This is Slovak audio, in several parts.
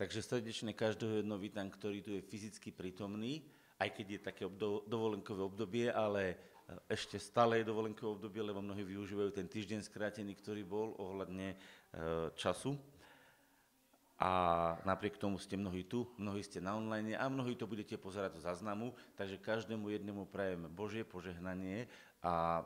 Takže srdečne každého jedno vítam, ktorý tu je fyzicky prítomný, aj keď je také obdo- dovolenkové obdobie, ale e, ešte stále je dovolenkové obdobie, lebo mnohí využívajú ten týždeň skrátený, ktorý bol ohľadne e, času. A napriek tomu ste mnohí tu, mnohí ste na online a mnohí to budete pozerať do záznamu, takže každému jednému prajeme Božie požehnanie a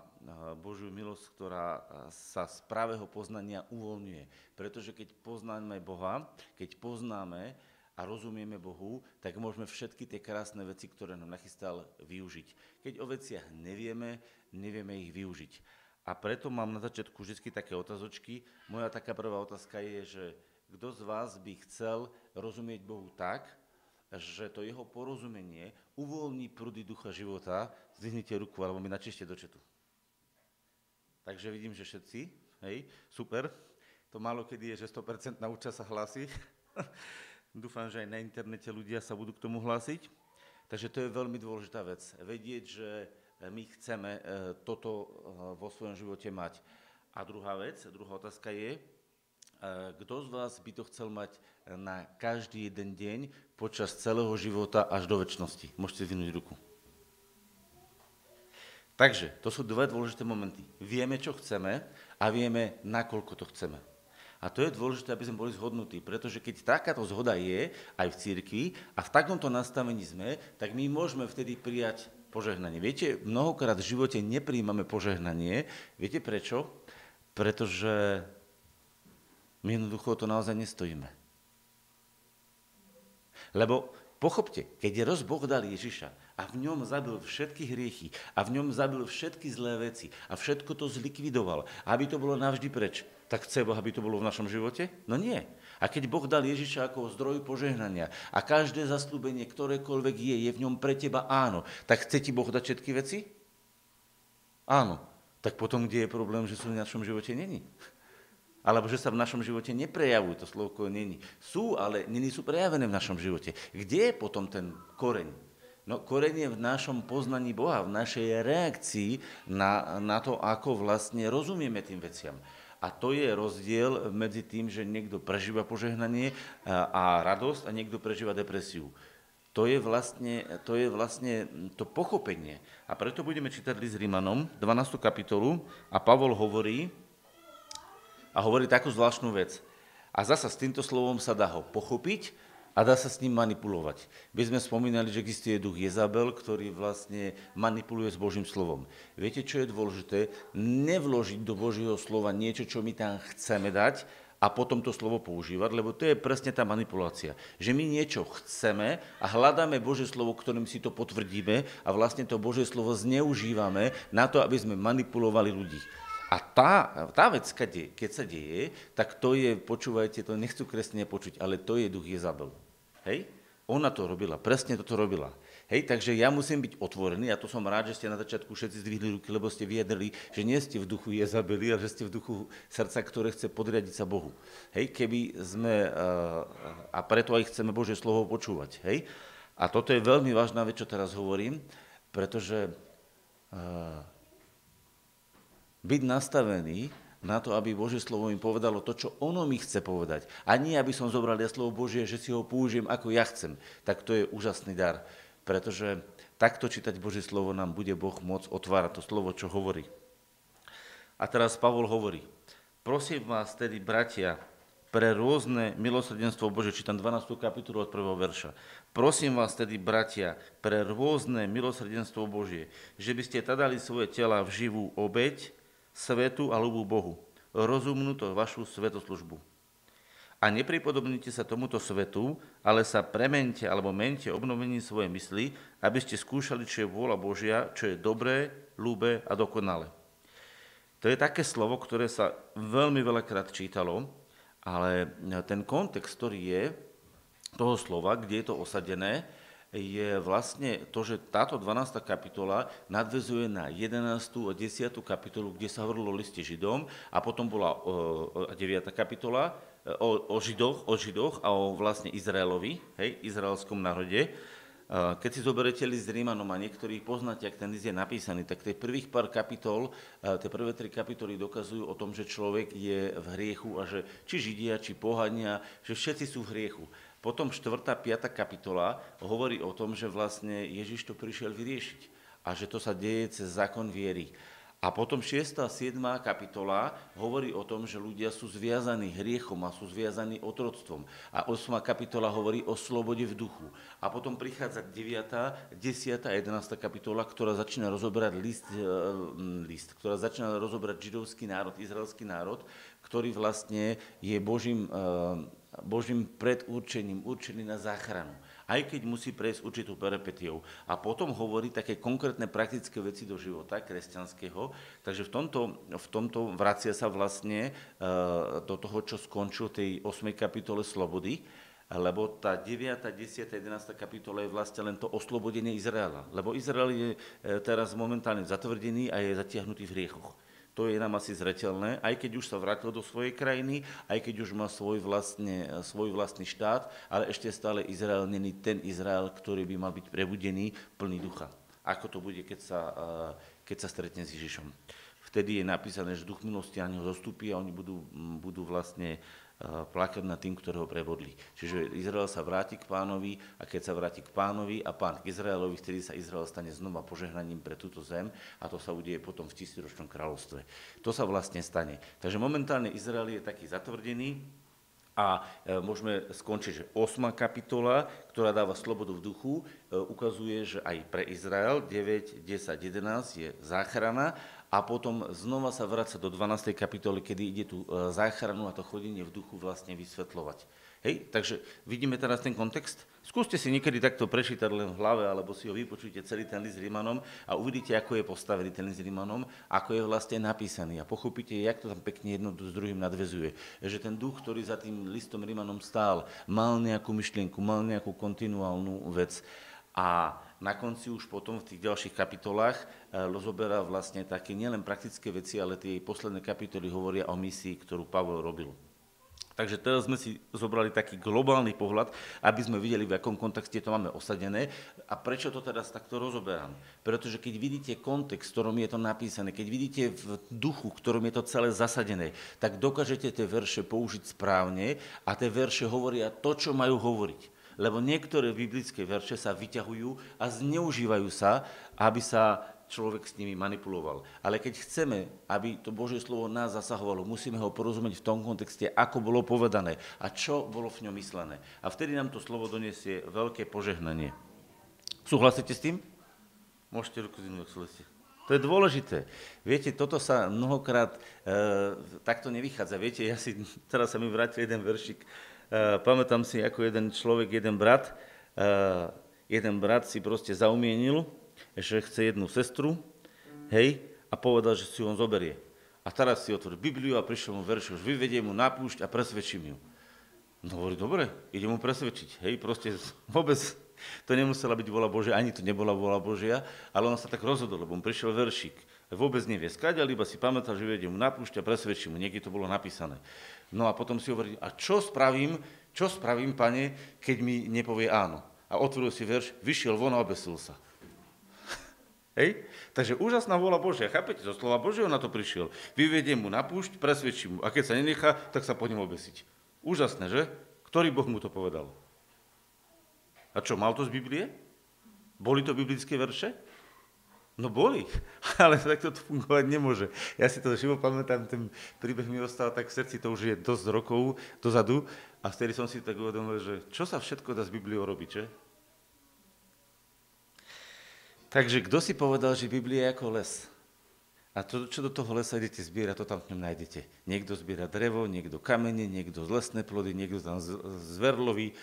Božiu milosť, ktorá sa z pravého poznania uvoľňuje. Pretože keď poznáme Boha, keď poznáme a rozumieme Bohu, tak môžeme všetky tie krásne veci, ktoré nám nachystal, využiť. Keď o veciach nevieme, nevieme ich využiť. A preto mám na začiatku vždy také otázočky. Moja taká prvá otázka je, že kto z vás by chcel rozumieť Bohu tak, že to jeho porozumenie uvoľní prúdy ducha života, zdvihnite ruku, alebo mi načište do četu. Takže vidím, že všetci, hej, super. To málo kedy je, že 100% naučia sa hlásiť. Dúfam, že aj na internete ľudia sa budú k tomu hlásiť. Takže to je veľmi dôležitá vec. Vedieť, že my chceme e, toto e, vo svojom živote mať. A druhá vec, druhá otázka je, kto z vás by to chcel mať na každý jeden deň počas celého života až do väčšnosti? Môžete zvinúť ruku. Takže, to sú dva dôležité momenty. Vieme, čo chceme a vieme, nakoľko to chceme. A to je dôležité, aby sme boli zhodnutí, pretože keď takáto zhoda je aj v církvi a v takomto nastavení sme, tak my môžeme vtedy prijať požehnanie. Viete, mnohokrát v živote nepríjmame požehnanie. Viete prečo? Pretože my jednoducho to naozaj nestojíme. Lebo pochopte, keď roz Boh dal Ježiša a v ňom zabil všetky hriechy a v ňom zabil všetky zlé veci a všetko to zlikvidoval, aby to bolo navždy preč, tak chce Boh, aby to bolo v našom živote? No nie. A keď Boh dal Ježiša ako zdroj požehnania a každé zaslúbenie, ktorékoľvek je, je v ňom pre teba áno, tak chce ti Boh dať všetky veci? Áno. Tak potom, kde je problém, že sú v našom živote není? Alebo že sa v našom živote neprejavujú, to slovko není. Sú, ale není sú prejavené v našom živote. Kde je potom ten koreň? No koreň je v našom poznaní Boha, v našej reakcii na, na to, ako vlastne rozumieme tým veciam. A to je rozdiel medzi tým, že niekto prežíva požehnanie a, a radosť a niekto prežíva depresiu. To je, vlastne, to je vlastne to pochopenie. A preto budeme čítať list Rímanom, 12. kapitolu, a Pavol hovorí, a hovorí takú zvláštnu vec. A zasa s týmto slovom sa dá ho pochopiť a dá sa s ním manipulovať. My sme spomínali, že existuje duch Jezabel, ktorý vlastne manipuluje s Božím slovom. Viete, čo je dôležité? Nevložiť do Božieho slova niečo, čo my tam chceme dať, a potom to slovo používať, lebo to je presne tá manipulácia. Že my niečo chceme a hľadáme Božie slovo, ktorým si to potvrdíme a vlastne to Božie slovo zneužívame na to, aby sme manipulovali ľudí. A tá, tá vec, keď, sa deje, tak to je, počúvajte, to nechcú kresťania počuť, ale to je duch Jezabel. Hej? Ona to robila, presne toto robila. Hej, takže ja musím byť otvorený a to som rád, že ste na začiatku všetci zdvihli ruky, lebo ste vyjadrili, že nie ste v duchu Jezabeli, ale že ste v duchu srdca, ktoré chce podriadiť sa Bohu. Hej, keby sme, a preto aj chceme Božie slovo počúvať. Hej? A toto je veľmi vážna vec, čo teraz hovorím, pretože byť nastavený na to, aby Božie slovo mi povedalo to, čo ono mi chce povedať. A nie, aby som zobral ja slovo Božie, že si ho použijem ako ja chcem. Tak to je úžasný dar, pretože takto čítať Božie slovo nám bude Boh môcť otvárať to slovo, čo hovorí. A teraz Pavol hovorí, prosím vás tedy, bratia, pre rôzne milosrdenstvo Bože, čítam 12. kapitolu od 1. verša. Prosím vás tedy, bratia, pre rôzne milosrdenstvo Božie, že by ste tadali svoje tela v živú obeď, svetu a ľubu Bohu, rozumnú to vašu svetoslužbu. A nepripodobnite sa tomuto svetu, ale sa premente alebo mente obnovení svojej mysli, aby ste skúšali, čo je vôľa Božia, čo je dobré, ľúbe a dokonale. To je také slovo, ktoré sa veľmi veľakrát čítalo, ale ten kontext, ktorý je toho slova, kde je to osadené, je vlastne to, že táto 12. kapitola nadvezuje na 11. a 10. kapitolu, kde sa hovorilo o liste Židom a potom bola 9. kapitola o, o, Židoch, o Židoch a o vlastne Izraelovi, hej, izraelskom národe. keď si zoberete list Rímanom a niektorí poznáte, ak ten list je napísaný, tak tie prvých pár kapitol, tie prvé tri kapitoly dokazujú o tom, že človek je v hriechu a že či Židia, či pohania, že všetci sú v hriechu. Potom 4. 5. kapitola hovorí o tom, že vlastne Ježiš to prišiel vyriešiť a že to sa deje cez zákon viery. A potom 6. a 7. kapitola hovorí o tom, že ľudia sú zviazaní hriechom a sú zviazaní otroctvom. A 8. kapitola hovorí o slobode v duchu. A potom prichádza 9., 10. a 11. kapitola, ktorá začína rozoberať list, e, list ktorá začína rozoberať židovský národ, izraelský národ, ktorý vlastne je Božím, e, Božím predurčením, určený na záchranu aj keď musí prejsť určitú peripetiou. A potom hovorí také konkrétne praktické veci do života kresťanského. Takže v tomto, v tomto vracia sa vlastne uh, do toho, čo skončil tej 8. kapitole Slobody, lebo tá 9., 10., 11. kapitola je vlastne len to oslobodenie Izraela. Lebo Izrael je e, teraz momentálne zatvrdený a je zatiahnutý v hriechoch. To je nám asi zretelné, aj keď už sa vrátil do svojej krajiny, aj keď už má svoj, vlastne, svoj vlastný štát, ale ešte stále Izrael není ten Izrael, ktorý by mal byť prebudený, plný ducha. Ako to bude, keď sa, keď sa stretne s Ježišom. Vtedy je napísané, že duch milosti na neho zostupí a oni budú, budú vlastne plakať nad tým, ktorého prebodli. Čiže Izrael sa vráti k pánovi a keď sa vráti k pánovi a pán k Izraelovi, vtedy sa Izrael stane znova požehnaním pre túto zem a to sa udeje potom v tisíročnom kráľovstve. To sa vlastne stane. Takže momentálne Izrael je taký zatvrdený, a e, môžeme skončiť, že 8. kapitola, ktorá dáva slobodu v duchu, e, ukazuje, že aj pre Izrael 9, 10, 11 je záchrana a potom znova sa vraca do 12. kapitoly, kedy ide tú e, záchranu a to chodenie v duchu vlastne vysvetľovať. Hej, takže vidíme teraz ten kontext. Skúste si niekedy takto prečítať len v hlave, alebo si ho vypočujte celý ten list Rímanom a uvidíte, ako je postavený ten list Rímanom, ako je vlastne napísaný a pochopíte, jak to tam pekne jedno s druhým nadvezuje. Že ten duch, ktorý za tým listom Rímanom stál, mal nejakú myšlienku, mal nejakú kontinuálnu vec. A na konci už potom v tých ďalších kapitolách rozoberá vlastne také nielen praktické veci, ale tie posledné kapitoly hovoria o misii, ktorú Pavol robil. Takže teraz sme si zobrali taký globálny pohľad, aby sme videli, v akom kontexte to máme osadené. A prečo to teraz takto rozoberám? Pretože keď vidíte kontext, v ktorom je to napísané, keď vidíte v duchu, v ktorom je to celé zasadené, tak dokážete tie verše použiť správne a tie verše hovoria to, čo majú hovoriť lebo niektoré biblické verše sa vyťahujú a zneužívajú sa, aby sa človek s nimi manipuloval. Ale keď chceme, aby to Božie slovo nás zasahovalo, musíme ho porozumieť v tom kontexte, ako bolo povedané a čo bolo v ňom myslené. A vtedy nám to slovo donesie veľké požehnanie. Súhlasíte s tým? Môžete ruku zvinúť, ak To je dôležité. Viete, toto sa mnohokrát e, takto nevychádza. Viete, ja si, teraz sa mi vrátil jeden veršik, Eh, pamätám si, ako jeden človek, jeden brat, eh, jeden brat si proste zaumienil, že chce jednu sestru, hej, a povedal, že si ju on zoberie. A teraz si otvoril Bibliu a prišiel mu verš, už vyvedie mu na púšť a presvedčím ju. No hovorí, dobre, idem mu presvedčiť. Hej, proste vôbec to nemusela byť vola Božia, ani to nebola vola Božia, ale on sa tak rozhodol, lebo mu prišiel veršik. Vôbec nevie skáďal, iba si pamätal, že vedie mu na púšť a presvedčím mu. Niekde to bolo napísané. No a potom si hovorí, a čo spravím, čo spravím, pane, keď mi nepovie áno? A otvoril si verš, vyšiel von a obesil sa. Hej? Takže úžasná vola Božia. Chápete? Zo slova Božieho na to prišiel. Vyvediem mu na púšť, presvedčím mu. A keď sa nenechá, tak sa po ňom obesiť. Úžasné, že? Ktorý Boh mu to povedal? A čo, mal to z Biblie? Boli to biblické verše? No boli, ale takto to fungovať nemôže. Ja si to živo pamätám, ten príbeh mi ostal tak v srdci, to už je dosť rokov dozadu a vtedy som si tak uvedomil, že čo sa všetko dá z Bibliou robiť, že? Takže kto si povedal, že Biblia je ako les? A to, čo do toho lesa idete zbierať, to tam v ňom nájdete. Niekto zbiera drevo, niekto kamene, niekto z lesné plody, niekto tam zverlový.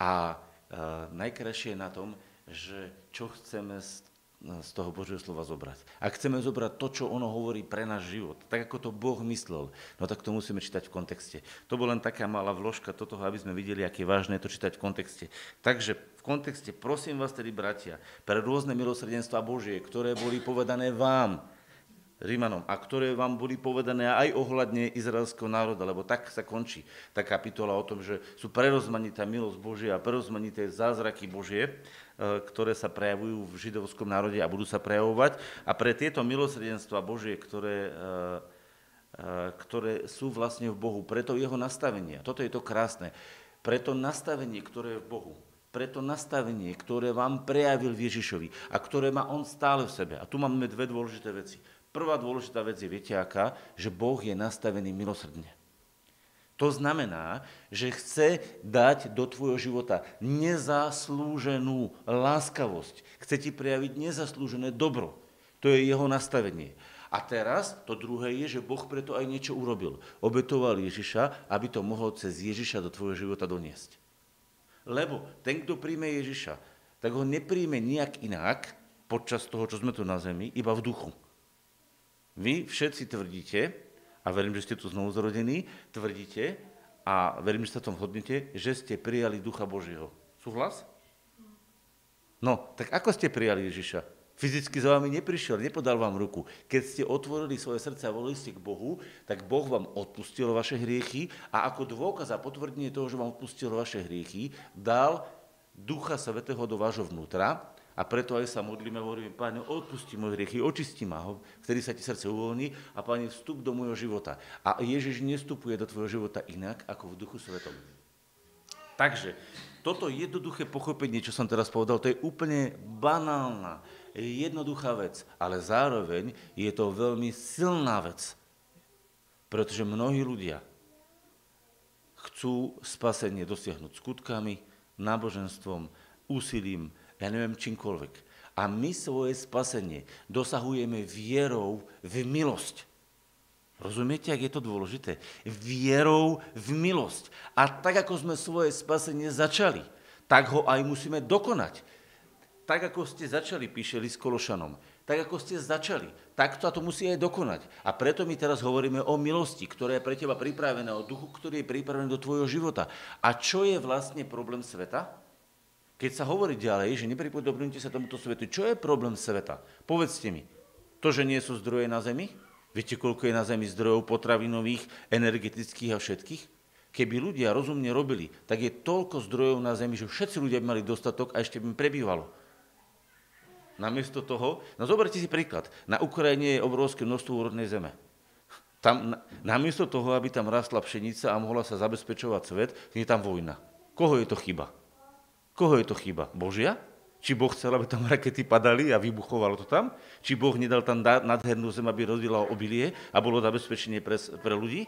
A, a najkrajšie je na tom, že čo chceme z z toho Božieho slova zobrať. Ak chceme zobrať to, čo ono hovorí pre náš život, tak ako to Boh myslel, no tak to musíme čítať v kontexte. To bola len taká malá vložka do toho, aby sme videli, aké je to čítať v kontexte. Takže kontexte, prosím vás tedy, bratia, pre rôzne milosrdenstva Božie, ktoré boli povedané vám, Rímanom, a ktoré vám boli povedané aj ohľadne izraelského národa, lebo tak sa končí tá kapitola o tom, že sú prerozmanitá milosť Božia a prerozmanité zázraky Božie, e, ktoré sa prejavujú v židovskom národe a budú sa prejavovať. A pre tieto milosrdenstva Božie, ktoré, e, e, ktoré sú vlastne v Bohu, preto jeho nastavenie, toto je to krásne, preto nastavenie, ktoré je v Bohu, preto nastavenie, ktoré vám prejavil Ježišovi a ktoré má on stále v sebe. A tu máme dve dôležité veci. Prvá dôležitá vec je, viete aká? Že Boh je nastavený milosrdne. To znamená, že chce dať do tvojho života nezaslúženú láskavosť. Chce ti prejaviť nezaslúžené dobro. To je jeho nastavenie. A teraz to druhé je, že Boh preto aj niečo urobil. Obetoval Ježiša, aby to mohol cez Ježiša do tvojho života doniesť. Lebo ten, kto príjme Ježiša, tak ho nepríjme nejak inak počas toho, čo sme tu na zemi, iba v duchu. Vy všetci tvrdíte, a verím, že ste tu znovu zrodení, tvrdíte, a verím, že sa tom hodnete, že ste prijali Ducha Božieho. Súhlas? No, tak ako ste prijali Ježiša? Fyzicky za vami neprišiel, nepodal vám ruku. Keď ste otvorili svoje srdce a volili ste k Bohu, tak Boh vám odpustil vaše hriechy a ako dôkaz a potvrdenie toho, že vám odpustil vaše hriechy, dal Ducha Svetého do vášho vnútra a preto aj sa modlíme, hovoríme, Pane, odpusti moje hriechy, očisti ma vtedy sa ti srdce uvoľní a Pane, vstup do môjho života. A Ježiš nestupuje do tvojho života inak, ako v duchu svetom. Takže, toto jednoduché pochopenie, čo som teraz povedal, to je úplne banálna, jednoduchá vec, ale zároveň je to veľmi silná vec. Pretože mnohí ľudia chcú spasenie dosiahnuť skutkami, náboženstvom, úsilím, ja neviem čímkoľvek. A my svoje spasenie dosahujeme vierou v milosť. Rozumiete, ak je to dôležité? Vierou v milosť. A tak, ako sme svoje spasenie začali, tak ho aj musíme dokonať. Tak, ako ste začali, píše list Kološanom, tak, ako ste začali, tak to, to musí aj dokonať. A preto my teraz hovoríme o milosti, ktorá je pre teba pripravená, o duchu, ktorý je pripravený do tvojho života. A čo je vlastne problém sveta? Keď sa hovorí ďalej, že nepripodobňujte sa tomuto svetu, čo je problém sveta? Povedzte mi. To, že nie sú zdroje na Zemi? Viete, koľko je na Zemi zdrojov potravinových, energetických a všetkých? Keby ľudia rozumne robili, tak je toľko zdrojov na Zemi, že všetci ľudia by mali dostatok a ešte by im prebývalo. Namiesto toho, no zoberte si príklad, na Ukrajine je obrovské množstvo úrodnej zeme. Tam, namiesto toho, aby tam rastla pšenica a mohla sa zabezpečovať svet, je tam vojna. Koho je to chyba? Koho je to chyba? Božia? Či Boh chcel, aby tam rakety padali a vybuchovalo to tam? Či Boh nedal tam nadhernú zem, aby rozdielal obilie a bolo zabezpečenie pre, pre ľudí?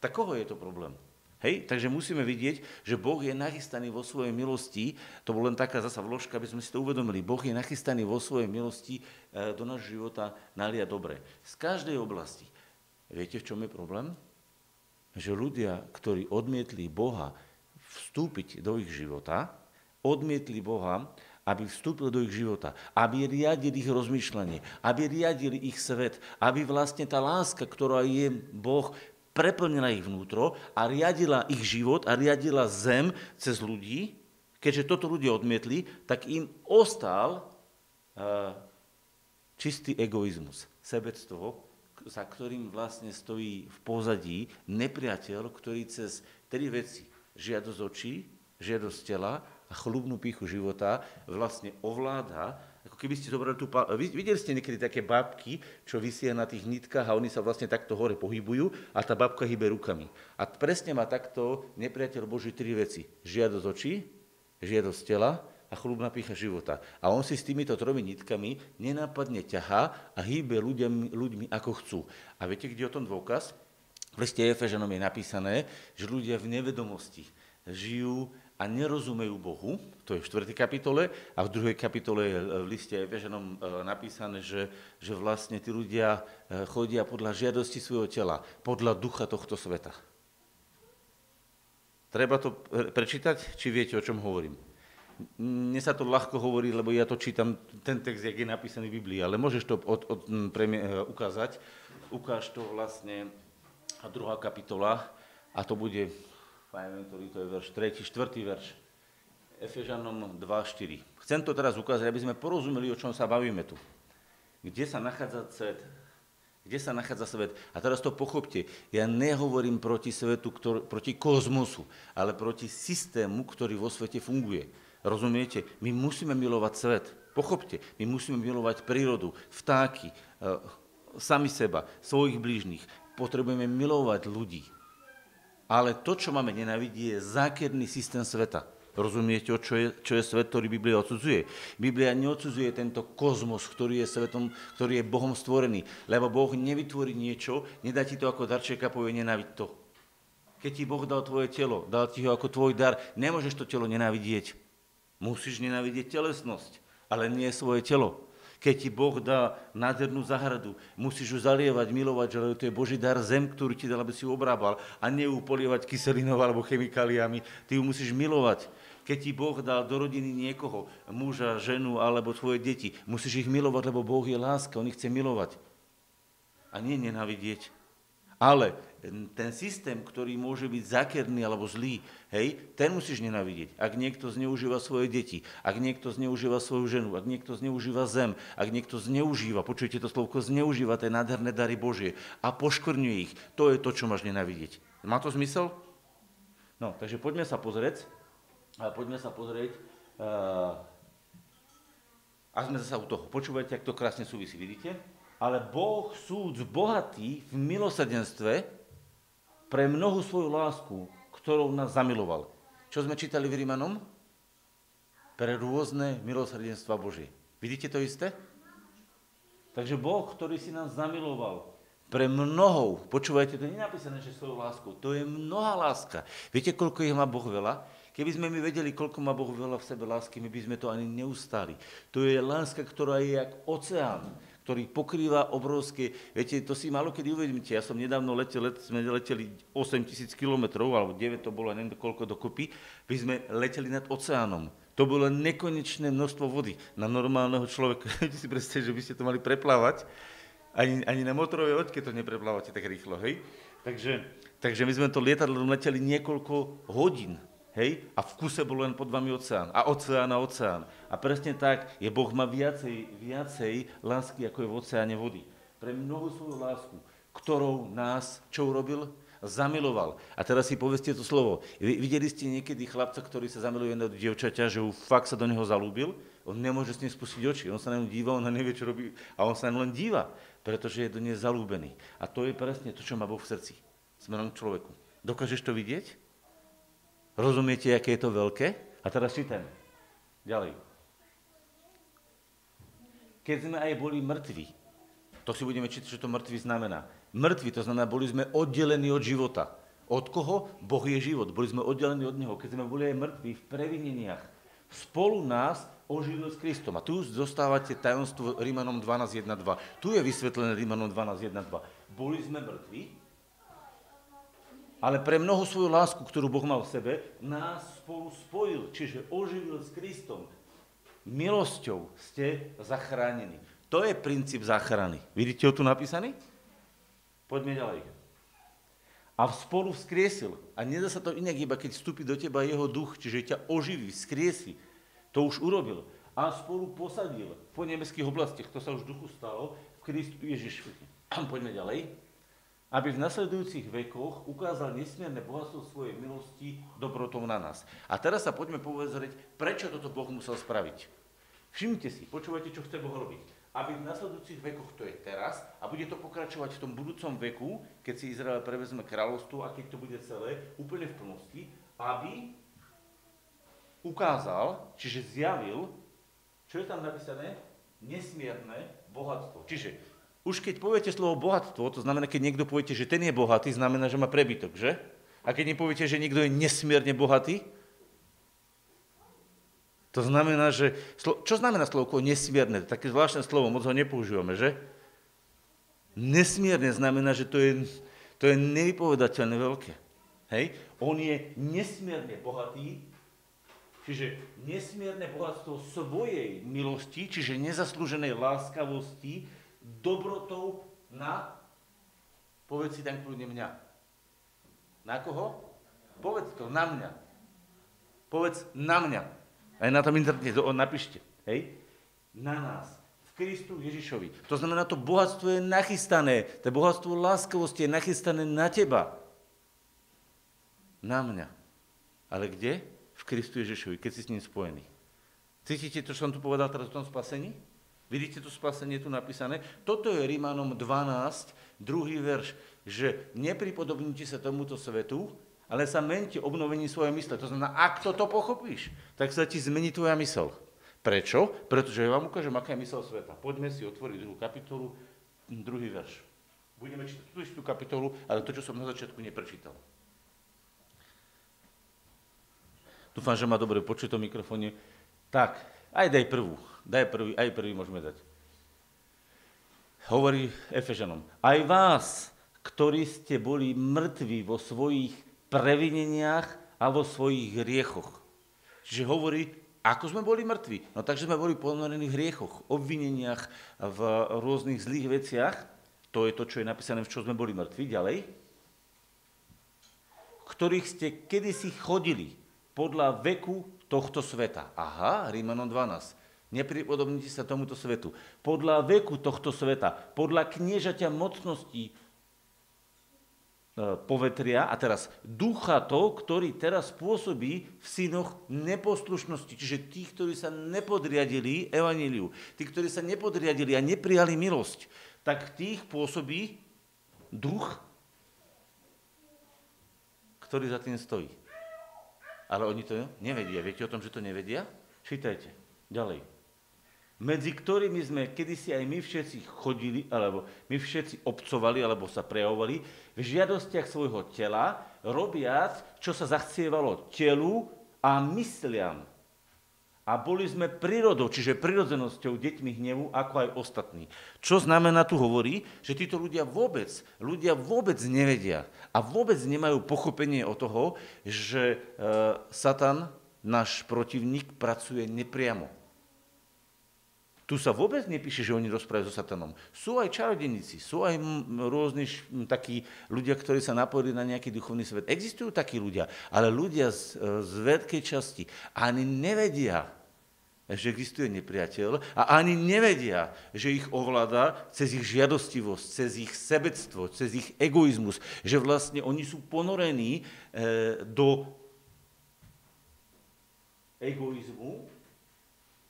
Tak koho je to problém? Hej, takže musíme vidieť, že Boh je nachystaný vo svojej milosti, to bol len taká zasa vložka, aby sme si to uvedomili, Boh je nachystaný vo svojej milosti e, do nášho života nalia dobre. Z každej oblasti. Viete, v čom je problém? Že ľudia, ktorí odmietli Boha vstúpiť do ich života, odmietli Boha, aby vstúpil do ich života, aby riadil ich rozmýšľanie, aby riadil ich svet, aby vlastne tá láska, ktorá je Boh, preplnila ich vnútro a riadila ich život a riadila zem cez ľudí. Keďže toto ľudia odmietli, tak im ostal uh, čistý egoizmus, sebectvo, za ktorým vlastne stojí v pozadí nepriateľ, ktorý cez tri veci, žiadosť očí, žiadosť tela a chlubnú píchu života vlastne ovláda, keby ste zobrali tú... Videli ste niekedy také babky, čo vysia na tých nitkách a oni sa vlastne takto hore pohybujú a tá babka hýbe rukami. A presne má takto nepriateľ Boží tri veci. Žiadosť očí, žiadosť tela a chlubná pícha života. A on si s týmito tromi nitkami nenápadne ťahá a hýbe ľuďmi, ľuďmi ako chcú. A viete, kde je o tom dôkaz? V liste Efežanom je napísané, že ľudia v nevedomosti žijú a nerozumejú Bohu, to je v 4. kapitole, a v 2. kapitole je v liste Efežanom e, napísané, že, že vlastne tí ľudia e, chodia podľa žiadosti svojho tela, podľa ducha tohto sveta. Treba to prečítať, či viete, o čom hovorím? Mne sa to ľahko hovorí, lebo ja to čítam, ten text, jak je napísaný v Biblii, ale môžeš to od, od, premie, ukázať. Ukáž to vlastne druhá kapitola a to bude neviem, ktorý to je verš, 3., 4. verš, Efežanom 2.4. Chcem to teraz ukázať, aby sme porozumeli, o čom sa bavíme tu. Kde sa nachádza svet? kde sa nachádza svet. A teraz to pochopte, ja nehovorím proti svetu, ktor- proti kozmosu, ale proti systému, ktorý vo svete funguje. Rozumiete? My musíme milovať svet. Pochopte, my musíme milovať prírodu, vtáky, e, sami seba, svojich blížnych. Potrebujeme milovať ľudí. Ale to, čo máme nenávidieť, je zákerný systém sveta. Rozumiete, čo je, čo je svet, ktorý Biblia odsudzuje? Biblia neodsudzuje tento kozmos, ktorý je svetom, ktorý je Bohom stvorený. Lebo Boh nevytvorí niečo, nedá ti to ako darček a povie nenáviť to. Keď ti Boh dal tvoje telo, dal ti ho ako tvoj dar, nemôžeš to telo nenávidieť. Musíš nenávidieť telesnosť, ale nie svoje telo. Keď ti Boh dá nádhernú zahradu, musíš ju zalievať, milovať, že to je Boží dar zem, ktorú ti dal, aby si ju obrábal a nie ju polievať kyselinou alebo chemikáliami. Ty ju musíš milovať. Keď ti Boh dal do rodiny niekoho, muža, ženu alebo tvoje deti, musíš ich milovať, lebo Boh je láska, On ich chce milovať. A nie nenavidieť. Ale ten systém, ktorý môže byť zakerný alebo zlý, hej, ten musíš nenavidieť. Ak niekto zneužíva svoje deti, ak niekto zneužíva svoju ženu, ak niekto zneužíva zem, ak niekto zneužíva, počujete to slovko, zneužíva tie nádherné dary Božie a poškvrňuje ich, to je to, čo máš nenavidieť. Má to zmysel? No, takže poďme sa pozrieť. Poďme sa pozrieť. A sme zase u toho. Počúvajte, ak to krásne súvisí, vidíte? ale Boh súd bohatý v milosrdenstve pre mnohú svoju lásku, ktorou nás zamiloval. Čo sme čítali v Rímanom? Pre rôzne milosrdenstva Božie. Vidíte to isté? Takže Boh, ktorý si nás zamiloval, pre mnohou, počúvajte, to nie je napísané, že svojou láskou, to je mnohá láska. Viete, koľko ich má Boh veľa? Keby sme my vedeli, koľko má Boh veľa v sebe lásky, my by sme to ani neustali. To je láska, ktorá je jak oceán ktorý pokrýva obrovské, viete, to si malo kedy uvedomíte, ja som nedávno letel, let, sme leteli 8 tisíc kilometrov, alebo 9 to bolo, neviem koľko dokopy, by sme leteli nad oceánom. To bolo nekonečné množstvo vody na normálneho človeka. Viete si predstaviť, že by ste to mali preplávať. Ani, ani na motorovej loďke to nepreplávate tak rýchlo, hej? Takže, takže my sme to lietadlom leteli niekoľko hodín. Hej? A v kuse bol len pod vami oceán. A oceán a oceán. A presne tak je Boh má viacej, viacej lásky, ako je v oceáne vody. Pre mnohú svoju lásku, ktorou nás, čo urobil? Zamiloval. A teraz si povedzte to slovo. Videli ste niekedy chlapca, ktorý sa zamiluje do dievčaťa, že už fakt sa do neho zalúbil? On nemôže s ním spustiť oči. On sa na ňu díva, on nevie, čo robí. A on sa len díva, pretože je do nej zalúbený. A to je presne to, čo má Boh v srdci. Smerom k človeku. Dokážeš to vidieť? Rozumiete, aké je to veľké? A teraz čítam. Ďalej. Keď sme aj boli mŕtvi, to si budeme čítať, čo to mŕtvi znamená. Mŕtvi, to znamená, boli sme oddelení od života. Od koho? Boh je život. Boli sme oddelení od Neho. Keď sme boli aj mŕtvi v previneniach, spolu nás oživil s Kristom. A tu zostávate tajomstvo Rímanom 12.1.2. Tu je vysvetlené Rímanom 12.1.2. Boli sme mŕtvi, ale pre mnoho svoju lásku, ktorú Boh mal v sebe, nás spolu spojil, čiže oživil s Kristom. Milosťou ste zachránení. To je princíp záchrany. Vidíte ho tu napísaný? Poďme ďalej. A spolu vzkriesil. A nedá sa to inak, iba keď vstúpi do teba jeho duch, čiže ťa oživí, vzkriesi. To už urobil. A spolu posadil po nebeských oblastiach, to sa už duchu stalo, v Kristu Ježišovi. Poďme ďalej aby v nasledujúcich vekoch ukázal nesmierne bohatstvo svojej milosti dobrotou na nás. A teraz sa poďme povedať, prečo toto Boh musel spraviť. Všimnite si, počúvajte, čo chce Boh robiť. Aby v nasledujúcich vekoch, to je teraz, a bude to pokračovať v tom budúcom veku, keď si Izrael prevezme kráľovstvo a keď to bude celé, úplne v plnosti, aby ukázal, čiže zjavil, čo je tam napísané? Nesmierne bohatstvo. Čiže už keď poviete slovo bohatstvo, to znamená, keď niekto poviete, že ten je bohatý, znamená, že má prebytok, že? A keď nepoviete, že niekto je nesmierne bohatý, to znamená, že... Čo znamená slovo nesmierne? Také zvláštne slovo, moc ho nepoužívame, že? Nesmierne znamená, že to je, to je nevypovedateľne veľké. Hej? On je nesmierne bohatý, čiže nesmierne bohatstvo svojej milosti, čiže nezaslúženej láskavosti, dobrotou na, povedz si tam kľudne mňa. Na koho? Povedz to, na mňa. Povedz na mňa. Aj na tom internete to napíšte. Hej? Na nás. V Kristu Ježišovi. To znamená, to bohatstvo je nachystané, to bohatstvo láskavosti je nachystané na teba. Na mňa. Ale kde? V Kristu Ježišovi, keď si s ním spojený. Cítite to, čo som tu povedal teraz o tom spasení? Vidíte to spasenie tu napísané? Toto je Rímanom 12, druhý verš, že nepripodobnite sa tomuto svetu, ale sa mente obnovení svojej mysle. To znamená, ak toto pochopíš, tak sa ti zmení tvoja mysl. Prečo? Pretože ja vám ukážem, aká je mysel sveta. Poďme si otvoriť druhú kapitolu, druhý verš. Budeme čítať tú istú kapitolu, ale to, čo som na začiatku neprečítal. Dúfam, že ma dobre počuje to mikrofóne. Tak, aj daj prvú. Daj prvý, aj prvý môžeme dať. Hovorí Efežanom. Aj vás, ktorí ste boli mŕtvi vo svojich previneniach a vo svojich hriechoch. Čiže hovorí, ako sme boli mŕtvi? No takže sme boli ponorení v hriechoch, obvineniach, v rôznych zlých veciach. To je to, čo je napísané, v čo sme boli mŕtvi. Ďalej. Ktorých ste kedysi chodili podľa veku tohto sveta. Aha, Rímanom 12. Nepripodobnite sa tomuto svetu. Podľa veku tohto sveta, podľa kniežaťa mocností E, povetria a teraz ducha to, ktorý teraz pôsobí v synoch neposlušnosti, čiže tých, ktorí sa nepodriadili evaníliu, tí, ktorí sa nepodriadili a neprijali milosť, tak tých pôsobí duch, ktorý za tým stojí. Ale oni to nevedia. Viete o tom, že to nevedia? Čítajte. Ďalej medzi ktorými sme kedysi aj my všetci chodili, alebo my všetci obcovali, alebo sa prejavovali v žiadostiach svojho tela, robiac, čo sa zachcievalo telu a mysliam. A boli sme prírodou, čiže prirodzenosťou deťmi hnevu, ako aj ostatní. Čo znamená, tu hovorí, že títo ľudia vôbec, ľudia vôbec nevedia a vôbec nemajú pochopenie o toho, že e, Satan, náš protivník, pracuje nepriamo tu sa vôbec nepíše, že oni rozprávajú so satanom. Sú aj čarodenici, sú aj rôzni takí ľudia, ktorí sa napojili na nejaký duchovný svet. Existujú takí ľudia, ale ľudia z, z veľkej časti ani nevedia, že existuje nepriateľ a ani nevedia, že ich ovláda cez ich žiadostivosť, cez ich sebectvo, cez ich egoizmus, že vlastne oni sú ponorení e, do egoizmu,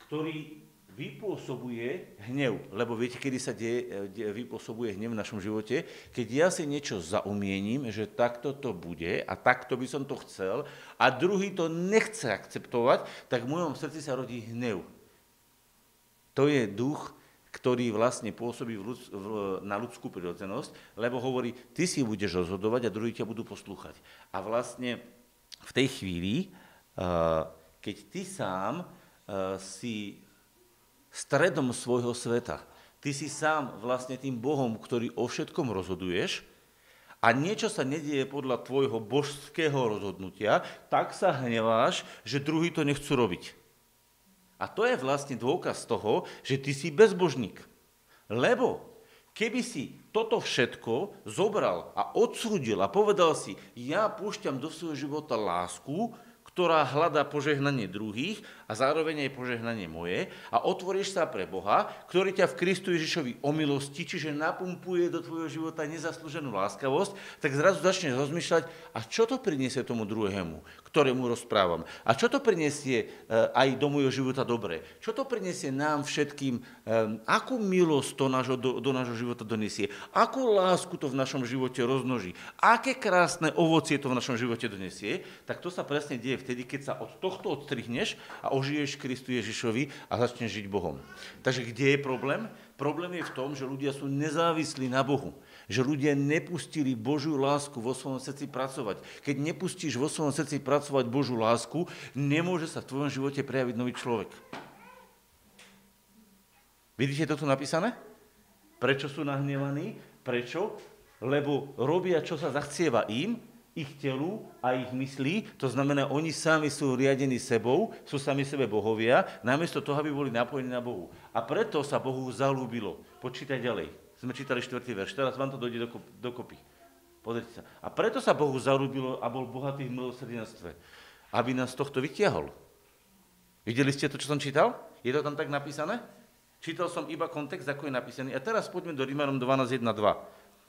ktorý vypôsobuje hnev. Lebo viete, kedy sa deje, de, vypôsobuje hnev v našom živote? Keď ja si niečo zaumiením, že takto to bude a takto by som to chcel a druhý to nechce akceptovať, tak v mojom srdci sa rodí hnev. To je duch, ktorý vlastne pôsobí v ľud, v, na ľudskú prirodzenosť, lebo hovorí, ty si budeš rozhodovať a druhý ťa budú poslúchať. A vlastne v tej chvíli, keď ty sám si stredom svojho sveta. Ty si sám vlastne tým Bohom, ktorý o všetkom rozhoduješ a niečo sa nedieje podľa tvojho božského rozhodnutia, tak sa hneváš, že druhý to nechcú robiť. A to je vlastne dôkaz toho, že ty si bezbožník. Lebo keby si toto všetko zobral a odsúdil a povedal si, ja púšťam do svojho života lásku, ktorá hľadá požehnanie druhých a zároveň aj požehnanie moje a otvoríš sa pre Boha, ktorý ťa v Kristu Ježišovi omilosti, čiže napumpuje do tvojho života nezaslúženú láskavosť, tak zrazu začneš rozmýšľať, a čo to priniesie tomu druhému, ktorému rozprávam? A čo to priniesie eh, aj do môjho života dobre? Čo to priniesie nám všetkým? Eh, akú milosť to nášho, do, do nášho života donesie? Akú lásku to v našom živote rozmnoží? Aké krásne ovocie to v našom živote donesie? Tak to sa presne deje vtedy, keď sa od tohto odstrihneš a ožiješ Kristu Ježišovi a začneš žiť Bohom. Takže kde je problém? Problém je v tom, že ľudia sú nezávislí na Bohu. Že ľudia nepustili Božiu lásku vo svojom srdci pracovať. Keď nepustíš vo svojom srdci pracovať Božiu lásku, nemôže sa v tvojom živote prejaviť nový človek. Vidíte to tu napísané? Prečo sú nahnevaní? Prečo? Lebo robia, čo sa zachcieva im ich telu a ich myslí, to znamená, oni sami sú riadení sebou, sú sami sebe bohovia, namiesto toho, aby boli napojení na Bohu. A preto sa Bohu zalúbilo. Počítaj ďalej. Sme čítali 4. verš, teraz vám to dojde dokopy. Pozrite sa. A preto sa Bohu zalúbilo a bol bohatý v milosrdenstve, aby nás tohto vytiahol. Videli ste to, čo som čítal? Je to tam tak napísané? Čítal som iba kontext, ako je napísaný. A teraz poďme do Rímanom 12.1.2.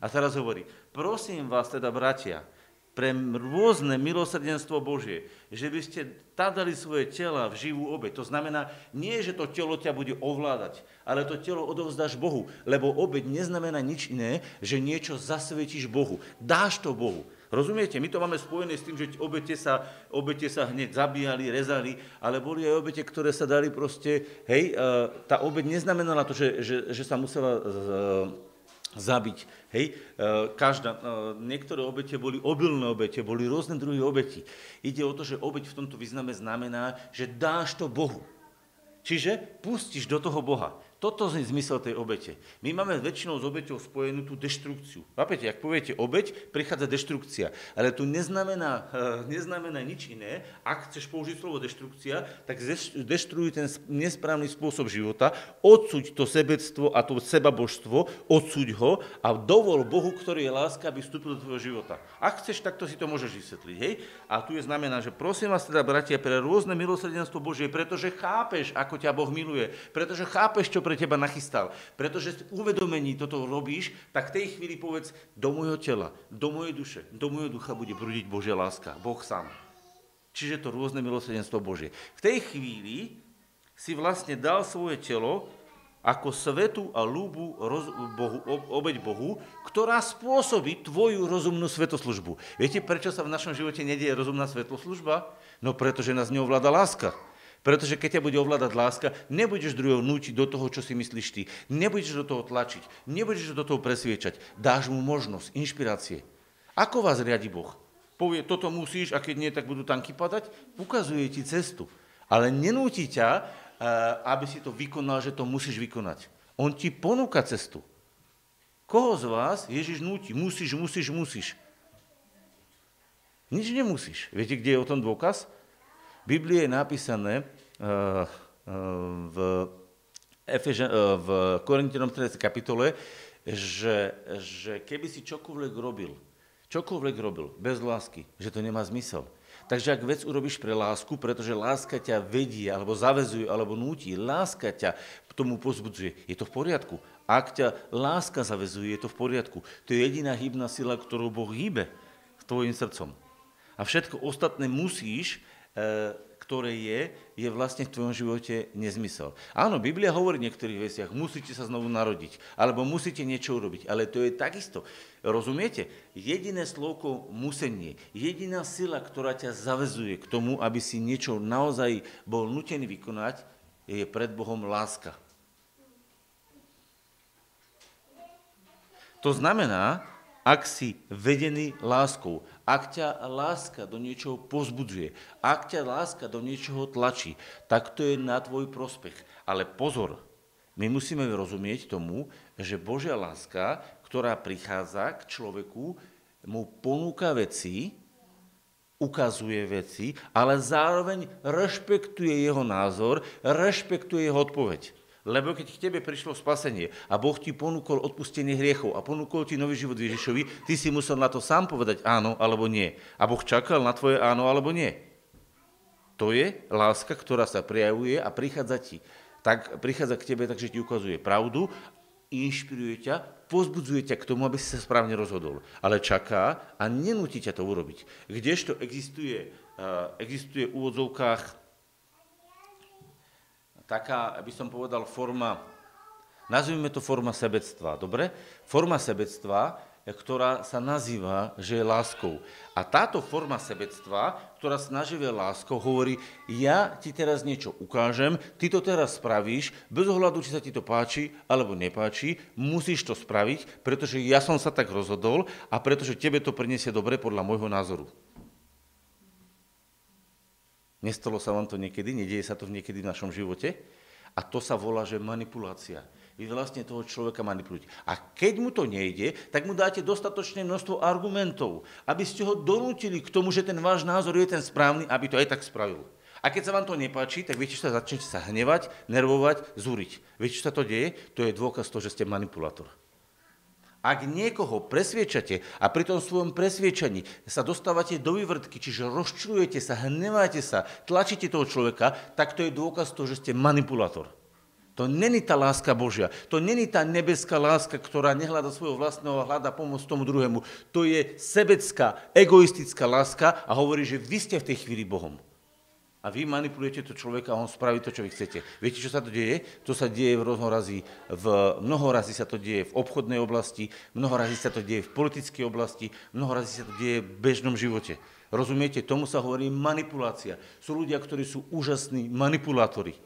A teraz hovorí, prosím vás teda, bratia, pre rôzne milosrdenstvo Božie, že by ste tadali svoje tela v živú obeď. To znamená, nie, že to telo ťa bude ovládať, ale to telo odovzdáš Bohu, lebo obeď neznamená nič iné, že niečo zasvetíš Bohu. Dáš to Bohu. Rozumiete? My to máme spojené s tým, že obete sa, obete sa hneď zabíjali, rezali, ale boli aj obete, ktoré sa dali proste, hej, tá obeď neznamenala to, že, že, že sa musela zabiť. Hej, e, každá, e, niektoré obete boli obilné obete, boli rôzne druhy obeti. Ide o to, že obeť v tomto význame znamená, že dáš to Bohu. Čiže pustíš do toho Boha. Toto je zmysel tej obete. My máme väčšinou s obeťou spojenú tú deštrukciu. Chápete, ak poviete obeť, prichádza deštrukcia. Ale tu neznamená, eh, neznamená nič iné. Ak chceš použiť slovo deštrukcia, tak deštruj ten nesprávny spôsob života, odsúď to sebectvo a to sebabožstvo, odsúď ho a dovol Bohu, ktorý je láska, aby vstúpil do tvojho života. Ak chceš, takto si to môžeš vysvetliť. Hej? A tu je znamená, že prosím vás teda, bratia, pre rôzne milosrdenstvo Božie, pretože chápeš, ako ťa Boh miluje, pretože chápeš, čo pre teba nachystal. Pretože uvedomení toto robíš, tak v tej chvíli povedz, do môjho tela, do mojej duše, do môjho ducha bude prúdiť Božia láska, Boh sám. Čiže to rôzne milosrdenstvo Božie. V tej chvíli si vlastne dal svoje telo ako svetu a lúbu roz, Bohu, obeď Bohu, ktorá spôsobí tvoju rozumnú svetoslužbu. Viete, prečo sa v našom živote nedieje rozumná svetoslužba? No pretože nás neovláda láska. Pretože keď ťa bude ovládať láska, nebudeš druhého núčiť do toho, čo si myslíš ty. Nebudeš do toho tlačiť. Nebudeš do toho presviečať. Dáš mu možnosť, inšpirácie. Ako vás riadi Boh? Povie, toto musíš a keď nie, tak budú tanky padať? Ukazuje ti cestu. Ale nenúti ťa, eh, aby si to vykonal, že to musíš vykonať. On ti ponúka cestu. Koho z vás Ježiš núti? Musíš, musíš, musíš. Nič nemusíš. Viete, kde je o tom dôkaz? Biblii je napísané uh, v, Efeže, uh, v Korintianom 13. kapitole, že, že keby si čokoľvek robil, čokoľvek robil bez lásky, že to nemá zmysel. Takže ak vec urobíš pre lásku, pretože láska ťa vedie, alebo zavezuje, alebo núti, láska ťa tomu pozbudzuje, je to v poriadku. Ak ťa láska zavezuje, je to v poriadku. To je jediná hybná sila, ktorú Boh hýbe tvojim srdcom. A všetko ostatné musíš ktoré je, je vlastne v tvojom živote nezmysel. Áno, Biblia hovorí v niektorých veciach, musíte sa znovu narodiť, alebo musíte niečo urobiť, ale to je takisto. Rozumiete? Jediné slovko musenie, jediná sila, ktorá ťa zavezuje k tomu, aby si niečo naozaj bol nutený vykonať, je pred Bohom láska. To znamená, ak si vedený láskou, ak ťa láska do niečoho pozbudzuje, ak ťa láska do niečoho tlačí, tak to je na tvoj prospech. Ale pozor, my musíme rozumieť tomu, že Božia láska, ktorá prichádza k človeku, mu ponúka veci, ukazuje veci, ale zároveň rešpektuje jeho názor, rešpektuje jeho odpoveď. Lebo keď k tebe prišlo spasenie a Boh ti ponúkol odpustenie hriechov a ponúkol ti nový život Ježišovi, ty si musel na to sám povedať áno alebo nie. A Boh čakal na tvoje áno alebo nie. To je láska, ktorá sa prejavuje a prichádza ti. Tak prichádza k tebe, takže ti ukazuje pravdu, inšpiruje ťa, pozbudzuje ťa k tomu, aby si sa správne rozhodol. Ale čaká a nenúti ťa to urobiť. Kdežto existuje, existuje v úvodzovkách taká, aby som povedal, forma, nazvime to forma sebectva, dobre? Forma sebectva, ktorá sa nazýva, že je láskou. A táto forma sebectva, ktorá sa nazýva láskou, hovorí, ja ti teraz niečo ukážem, ty to teraz spravíš, bez ohľadu, či sa ti to páči alebo nepáči, musíš to spraviť, pretože ja som sa tak rozhodol a pretože tebe to priniesie dobre podľa môjho názoru. Nestalo sa vám to niekedy? Nedieje sa to niekedy v našom živote? A to sa volá, že manipulácia. Vy vlastne toho človeka manipulujete. A keď mu to nejde, tak mu dáte dostatočné množstvo argumentov, aby ste ho donútili k tomu, že ten váš názor je ten správny, aby to aj tak spravil. A keď sa vám to nepáči, tak viete, čo sa začnete sa hnevať, nervovať, zúriť. Viete, čo sa to deje? To je dôkaz toho, že ste manipulátor. Ak niekoho presviečate a pri tom svojom presviečaní sa dostávate do vyvrtky, čiže rozčulujete sa, hneváte sa, tlačíte toho človeka, tak to je dôkaz toho, že ste manipulátor. To není tá láska Božia. To není tá nebeská láska, ktorá nehľada svojho vlastného a hľada pomoc tomu druhému. To je sebecká, egoistická láska a hovorí, že vy ste v tej chvíli Bohom. A vy manipulujete to človeka a on spraví to, čo vy chcete. Viete, čo sa to deje? To sa deje v mnohorazí, v mnohorazí sa to deje v obchodnej oblasti, mnohorazí sa to deje v politickej oblasti, mnohorazí sa to deje v bežnom živote. Rozumiete? Tomu sa hovorí manipulácia. Sú ľudia, ktorí sú úžasní manipulátori.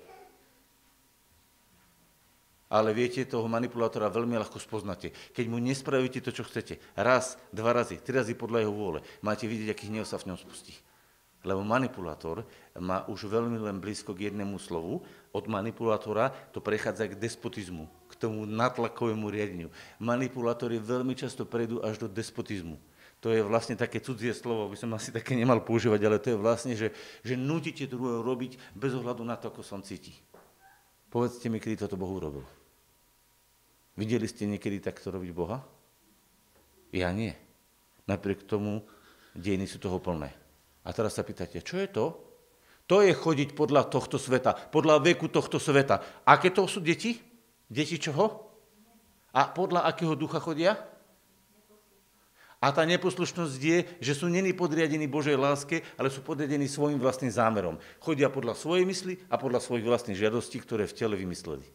Ale viete, toho manipulátora veľmi ľahko spoznáte. Keď mu nespravíte to, čo chcete, raz, dva razy, tri razy podľa jeho vôle, máte vidieť, aký hnev sa v ňom spustí. Lebo manipulátor má už veľmi len blízko k jednému slovu. Od manipulátora to prechádza k despotizmu, k tomu natlakovému riadeniu. Manipulátory veľmi často prejdú až do despotizmu. To je vlastne také cudzie slovo, by som asi také nemal používať, ale to je vlastne, že, že nutíte druhého robiť bez ohľadu na to, ako som cíti. Povedzte mi, kedy toto Boh urobil. Videli ste niekedy takto robiť Boha? Ja nie. Napriek tomu dejiny sú toho plné. A teraz sa pýtate, čo je to? To je chodiť podľa tohto sveta, podľa veku tohto sveta. Aké to sú deti? Deti čoho? A podľa akého ducha chodia? A tá neposlušnosť je, že sú není podriadení Božej láske, ale sú podriadení svojim vlastným zámerom. Chodia podľa svojej mysli a podľa svojich vlastných žiadostí, ktoré v tele vymysleli.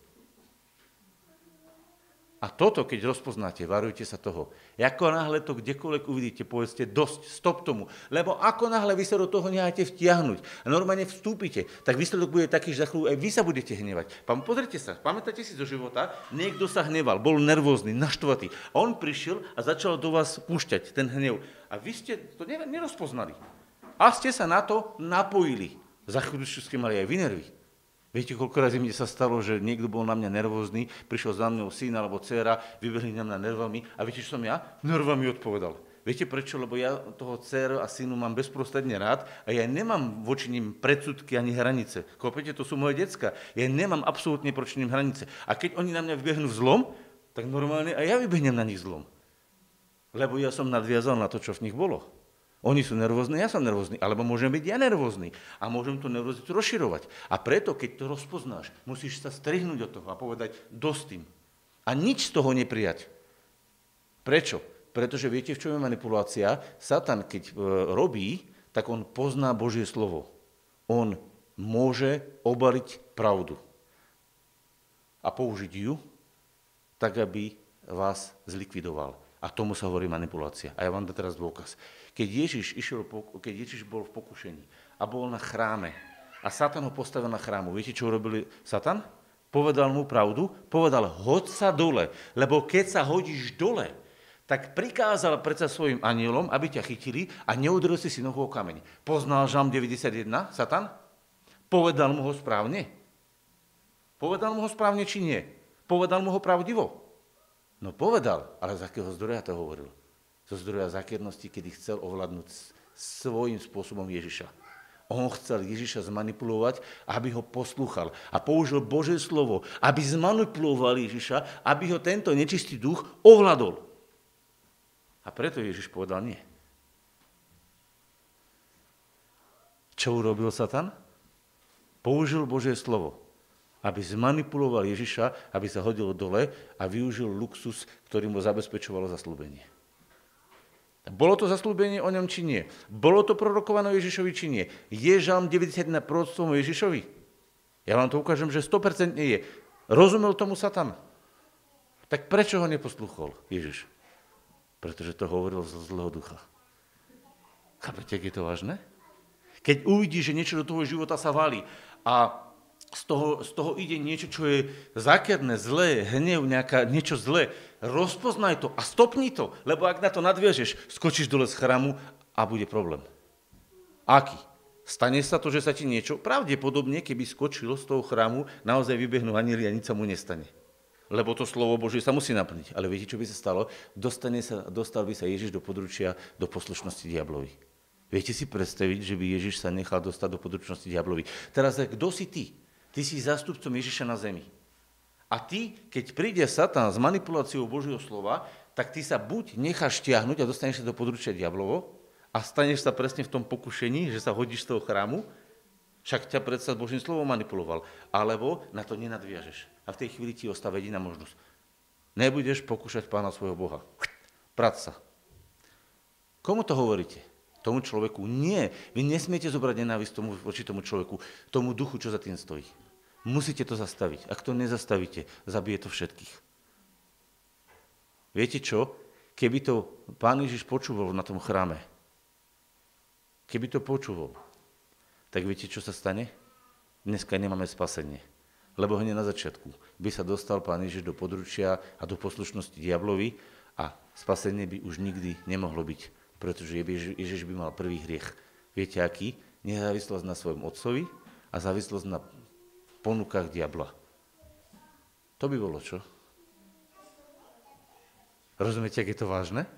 A toto, keď rozpoznáte, varujte sa toho. Ako náhle to kdekoľvek uvidíte, povedzte dosť, stop tomu. Lebo ako náhle vy sa do toho necháte vtiahnuť a normálne vstúpite, tak výsledok bude taký, že za chvíľu aj vy sa budete hnevať. Pán, pozrite sa, pamätáte si zo života, niekto sa hneval, bol nervózny, naštvatý. On prišiel a začal do vás púšťať ten hnev. A vy ste to nerozpoznali. A ste sa na to napojili. Za chvíľu ste mali aj vy nervy. Viete, koľko razy mi sa stalo, že niekto bol na mňa nervózny, prišiel za mnou syn alebo dcera, vybehli na mňa nervami a viete, čo som ja? Nervami odpovedal. Viete prečo? Lebo ja toho dceru a synu mám bezprostredne rád a ja nemám voči ním predsudky ani hranice. Kopete, to sú moje decka. Ja nemám absolútne proti ním hranice. A keď oni na mňa vybehnú v zlom, tak normálne aj ja vybehnem na nich zlom. Lebo ja som nadviazal na to, čo v nich bolo. Oni sú nervózni, ja som nervózny, alebo môžem byť ja nervózny a môžem tú nervozitu rozširovať. A preto, keď to rozpoznáš, musíš sa strihnúť od toho a povedať dosť tým. A nič z toho neprijať. Prečo? Pretože viete, v čom je manipulácia? Satan, keď e, robí, tak on pozná Božie slovo. On môže obaliť pravdu a použiť ju tak, aby vás zlikvidoval. A tomu sa hovorí manipulácia. A ja vám dám teraz dôkaz. Keď Ježiš, išiel, keď Ježiš bol v pokušení a bol na chráme a Satan ho postavil na chrámu, viete, čo urobili Satan? Povedal mu pravdu, povedal, hoď sa dole, lebo keď sa hodíš dole, tak prikázal predsa svojim anielom, aby ťa chytili a neudrel si si nohu o kameň. Poznal Žam 91, Satan? Povedal mu ho správne? Povedal mu ho správne, či nie? Povedal mu ho pravdivo? No povedal, ale z akého zdroja to hovoril? Zo zdroja zakiernosti, kedy chcel ovládnuť svojím spôsobom Ježiša. On chcel Ježiša zmanipulovať, aby ho poslúchal. A použil Božie slovo, aby zmanipuloval Ježiša, aby ho tento nečistý duch ovládol. A preto Ježiš povedal nie. Čo urobil Satan? Použil Božie slovo aby zmanipuloval Ježiša, aby sa hodil dole a využil luxus, ktorý mu zabezpečovalo zaslúbenie. Bolo to zaslúbenie o ňom, či nie? Bolo to prorokované o Ježišovi, či nie? Je žalm 91 proroctvom o Ježišovi? Ja vám to ukážem, že 100% nie je. Rozumel tomu Satan? Tak prečo ho neposluchol Ježiš? Pretože to hovoril zo zlého ducha. Chápete, je to vážne? Keď uvidíš, že niečo do toho života sa valí a z toho, z toho ide niečo, čo je zákerné, zlé, hnev, nejaká, niečo zlé. Rozpoznaj to a stopni to, lebo ak na to nadviažeš, skočíš dole z chrámu a bude problém. Aký? Stane sa to, že sa ti niečo, pravdepodobne, keby skočilo z toho chrámu, naozaj vybehnú anieli a nič sa mu nestane. Lebo to slovo Božie sa musí naplniť. Ale viete, čo by sa stalo? Dostane sa, dostal by sa Ježiš do područia, do poslušnosti diablovi. Viete si predstaviť, že by Ježiš sa nechal dostať do područnosti diablovi. Teraz, kto si ty? Ty si zástupcom Ježiša na zemi. A ty, keď príde Satan s manipuláciou Božieho slova, tak ty sa buď necháš ťahnuť a dostaneš sa do područia diablovo a staneš sa presne v tom pokušení, že sa hodíš z toho chrámu, Však ťa predsa Božím slovom manipuloval. Alebo na to nenadviažeš. A v tej chvíli ti ostáva jediná možnosť. Nebudeš pokúšať pána svojho Boha. Prať sa. Komu to hovoríte? Tomu človeku? Nie. Vy nesmiete zobrať nenávisť tomu, voči tomu človeku, tomu duchu, čo za tým stojí. Musíte to zastaviť. Ak to nezastavíte, zabije to všetkých. Viete čo? Keby to pán Ježiš počúval na tom chráme, keby to počúval, tak viete, čo sa stane? Dneska nemáme spasenie. Lebo hneď na začiatku by sa dostal pán Ježiš do područia a do poslušnosti diablovi a spasenie by už nikdy nemohlo byť, pretože Ježiš by mal prvý hriech. Viete aký? Nezávislosť na svojom otcovi a závislosť na ponukách diabla. To by bolo čo? Rozumiete, ak je to vážne?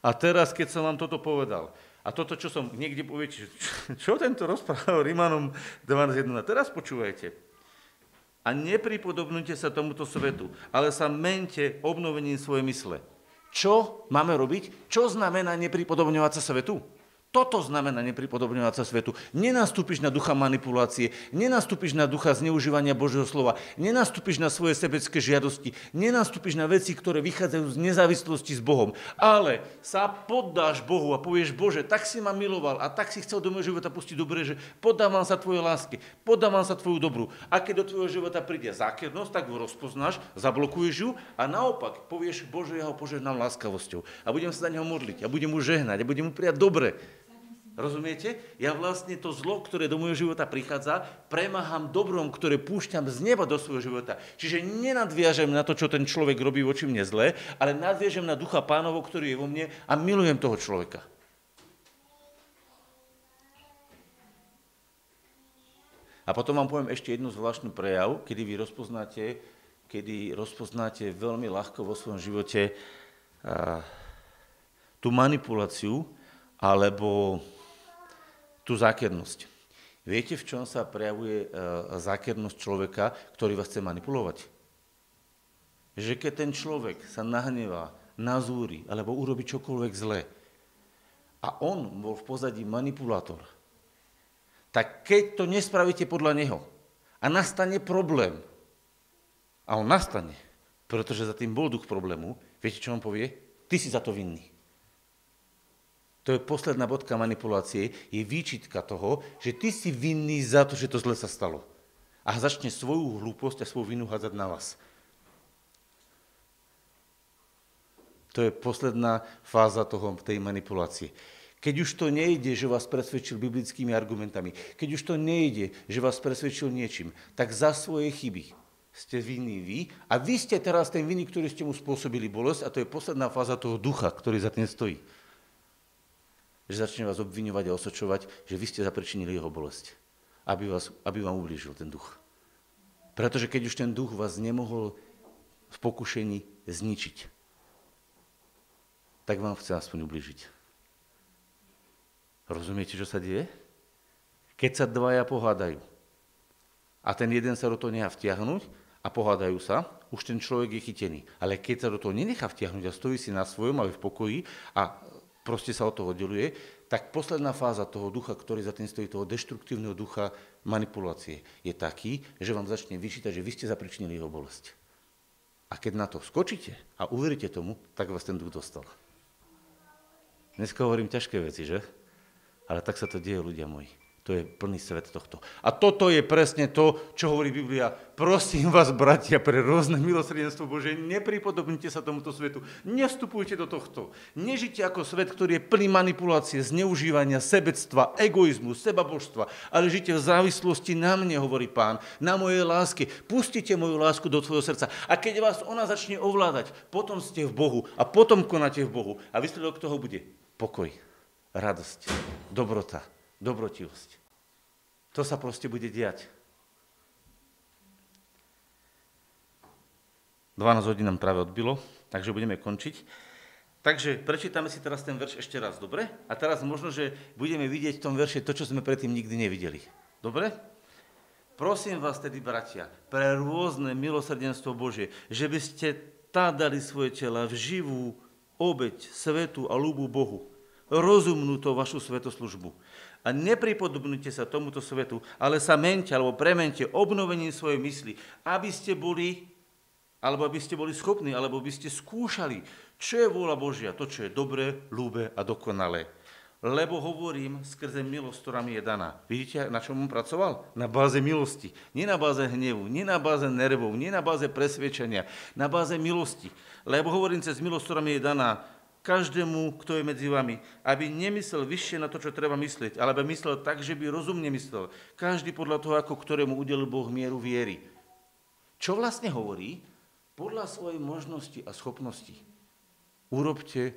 A teraz, keď som vám toto povedal, a toto, čo som niekde poviete, čo tento rozprával Rimanom 12.1, teraz počúvajte. A nepripodobnite sa tomuto svetu, ale sa mente obnovením svojej mysle. Čo máme robiť? Čo znamená nepripodobňovať sa svetu? Toto znamená nepripodobňovať sa svetu. Nenastúpiš na ducha manipulácie, nenastúpiš na ducha zneužívania Božieho slova, nenastúpiš na svoje sebecké žiadosti, nenastúpiš na veci, ktoré vychádzajú z nezávislosti s Bohom, ale sa poddáš Bohu a povieš, Bože, tak si ma miloval a tak si chcel do môjho života pustiť dobre, že podávam sa tvoje lásky, podávam sa tvoju dobru. A keď do tvojho života príde zákernosť, tak ho rozpoznáš, zablokuješ ju a naopak povieš, Bože, ja ho požehnám láskavosťou a budem sa za neho modliť a budem mu žehnať a budem mu prijať dobre. Rozumiete? Ja vlastne to zlo, ktoré do môjho života prichádza, premáham dobrom, ktoré púšťam z neba do svojho života. Čiže nenadviažem na to, čo ten človek robí voči mne zle, ale nadviažem na ducha pánovo, ktorý je vo mne a milujem toho človeka. A potom vám poviem ešte jednu zvláštnu prejav, kedy vy rozpoznáte, kedy rozpoznáte veľmi ľahko vo svojom živote a, tú manipuláciu alebo tú zákernosť. Viete, v čom sa prejavuje e, zákernosť človeka, ktorý vás chce manipulovať? Že keď ten človek sa nahnevá, nazúri alebo urobi čokoľvek zlé a on bol v pozadí manipulátor, tak keď to nespravíte podľa neho a nastane problém, a on nastane, pretože za tým bol duch problému, viete, čo on povie? Ty si za to vinný. To je posledná bodka manipulácie, je výčitka toho, že ty si vinný za to, že to zle sa stalo. A začne svoju hlúposť a svoju vinu hádzať na vás. To je posledná fáza toho, tej manipulácie. Keď už to nejde, že vás presvedčil biblickými argumentami, keď už to nejde, že vás presvedčil niečím, tak za svoje chyby ste vinní vy a vy ste teraz ten vinný, ktorý ste mu spôsobili bolesť a to je posledná fáza toho ducha, ktorý za tým stojí že začne vás obviňovať a osočovať, že vy ste zapričinili jeho bolesť, aby, vás, aby vám ublížil ten duch. Pretože keď už ten duch vás nemohol v pokušení zničiť, tak vám chce aspoň ublížiť. Rozumiete, čo sa deje? Keď sa dvaja pohádajú a ten jeden sa do toho nechá vtiahnuť a pohádajú sa, už ten človek je chytený. Ale keď sa do toho nenechá vtiahnuť a stojí si na svojom a v pokoji a proste sa od toho oddeluje, tak posledná fáza toho ducha, ktorý za tým stojí, toho deštruktívneho ducha manipulácie, je taký, že vám začne vyčítať, že vy ste zapričinili jeho bolesť. A keď na to skočíte a uveríte tomu, tak vás ten duch dostal. Dneska hovorím ťažké veci, že? Ale tak sa to deje, ľudia moji. To je plný svet tohto. A toto je presne to, čo hovorí Biblia. Prosím vás, bratia, pre rôzne milosrdenstvo Bože, nepripodobnite sa tomuto svetu. Nestupujte do tohto. Nežite ako svet, ktorý je plný manipulácie, zneužívania, sebectva, egoizmu, sebabožstva, ale žite v závislosti na mne, hovorí pán, na mojej láske. Pustite moju lásku do tvojho srdca. A keď vás ona začne ovládať, potom ste v Bohu a potom konáte v Bohu. A výsledok toho bude pokoj, radosť, dobrota, dobrotivosť. To sa proste bude diať. 12 hodín nám práve odbilo, takže budeme končiť. Takže prečítame si teraz ten verš ešte raz, dobre? A teraz možno, že budeme vidieť v tom verše to, čo sme predtým nikdy nevideli. Dobre? Prosím vás tedy, bratia, pre rôzne milosrdenstvo Bože, že by ste tá dali svoje tela v živú obeď, svetu a ľubu Bohu, rozumnú to vašu svetoslužbu. A nepripodobnite sa tomuto svetu, ale sa mente alebo premente obnovením svojej mysli, aby ste boli, alebo aby ste boli schopní, alebo by ste skúšali, čo je vôľa Božia, to, čo je dobré, ľúbe a dokonalé lebo hovorím skrze milosť, ktorá mi je daná. Vidíte, na čom on pracoval? Na báze milosti. Nie na báze hnevu, nie na báze nervov, nie na báze presvedčenia, na báze milosti. Lebo hovorím cez milosť, ktorá mi je daná každému, kto je medzi vami, aby nemyslel vyššie na to, čo treba myslieť, ale aby myslel tak, že by rozumne myslel. Každý podľa toho, ako ktorému udelil Boh mieru viery. Čo vlastne hovorí? Podľa svojej možnosti a schopnosti. Urobte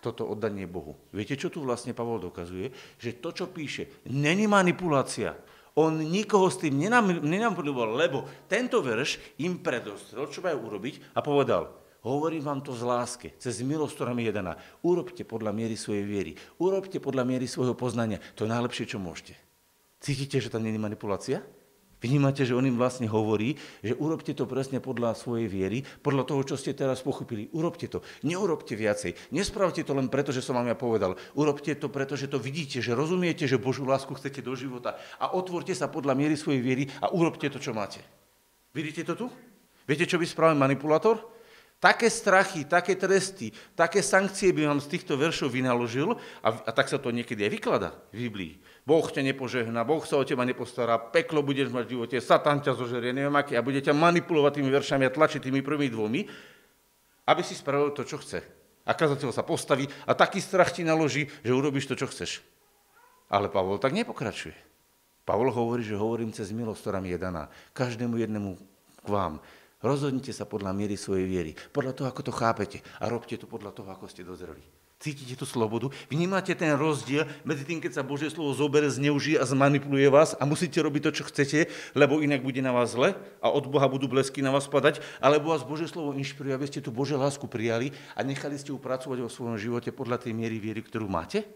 toto oddanie Bohu. Viete, čo tu vlastne Pavol dokazuje? Že to, čo píše, není manipulácia. On nikoho s tým nenampuloval, lebo tento verš im predostrel, čo majú urobiť a povedal, hovorím vám to z láske, cez milosť, ktorá mi je daná. Urobte podľa miery svojej viery. Urobte podľa miery svojho poznania. To je najlepšie, čo môžete. Cítite, že tam není manipulácia? Vnímate, že on im vlastne hovorí, že urobte to presne podľa svojej viery, podľa toho, čo ste teraz pochopili. Urobte to. Neurobte viacej. Nespravte to len preto, že som vám ja povedal. Urobte to preto, že to vidíte, že rozumiete, že Božú lásku chcete do života. A otvorte sa podľa miery svojej viery a urobte to, čo máte. Vidíte to tu? Viete, čo by spravil manipulátor? Také strachy, také tresty, také sankcie by vám z týchto veršov vynaložil a, a tak sa to niekedy aj vyklada v Biblii. Boh ťa nepožehná, Boh sa o teba nepostará, peklo budeš mať v živote, Satan ťa zožerie, neviem aké, a bude ťa manipulovať tými veršami a tlačiť tými prvými dvomi, aby si spravil to, čo chce. A kazateľ sa postaví a taký strach ti naloží, že urobíš to, čo chceš. Ale Pavol tak nepokračuje. Pavol hovorí, že hovorím cez milosť, ktorá mi je daná. Každému jednému k vám. Rozhodnite sa podľa miery svojej viery, podľa toho, ako to chápete a robte to podľa toho, ako ste dozreli. Cítite tú slobodu? Vnímate ten rozdiel medzi tým, keď sa Božie slovo zobere, zneužije a zmanipuluje vás a musíte robiť to, čo chcete, lebo inak bude na vás zle a od Boha budú blesky na vás padať, alebo vás Božie slovo inšpiruje, aby ste tú Bože lásku prijali a nechali ste ju pracovať vo svojom živote podľa tej miery viery, ktorú máte?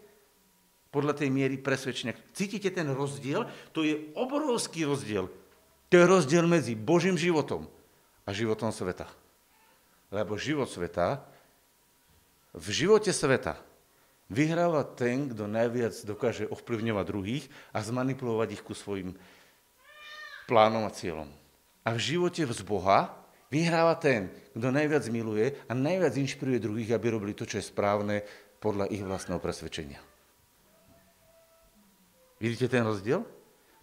Podľa tej miery presvedčenia. Cítite ten rozdiel? To je obrovský rozdiel. To je rozdiel medzi Božím životom a životom sveta. Lebo život sveta, v živote sveta vyhráva ten, kto najviac dokáže ovplyvňovať druhých a zmanipulovať ich ku svojim plánom a cieľom. A v živote z Boha vyhráva ten, kto najviac miluje a najviac inšpiruje druhých, aby robili to, čo je správne podľa ich vlastného presvedčenia. Vidíte ten rozdiel?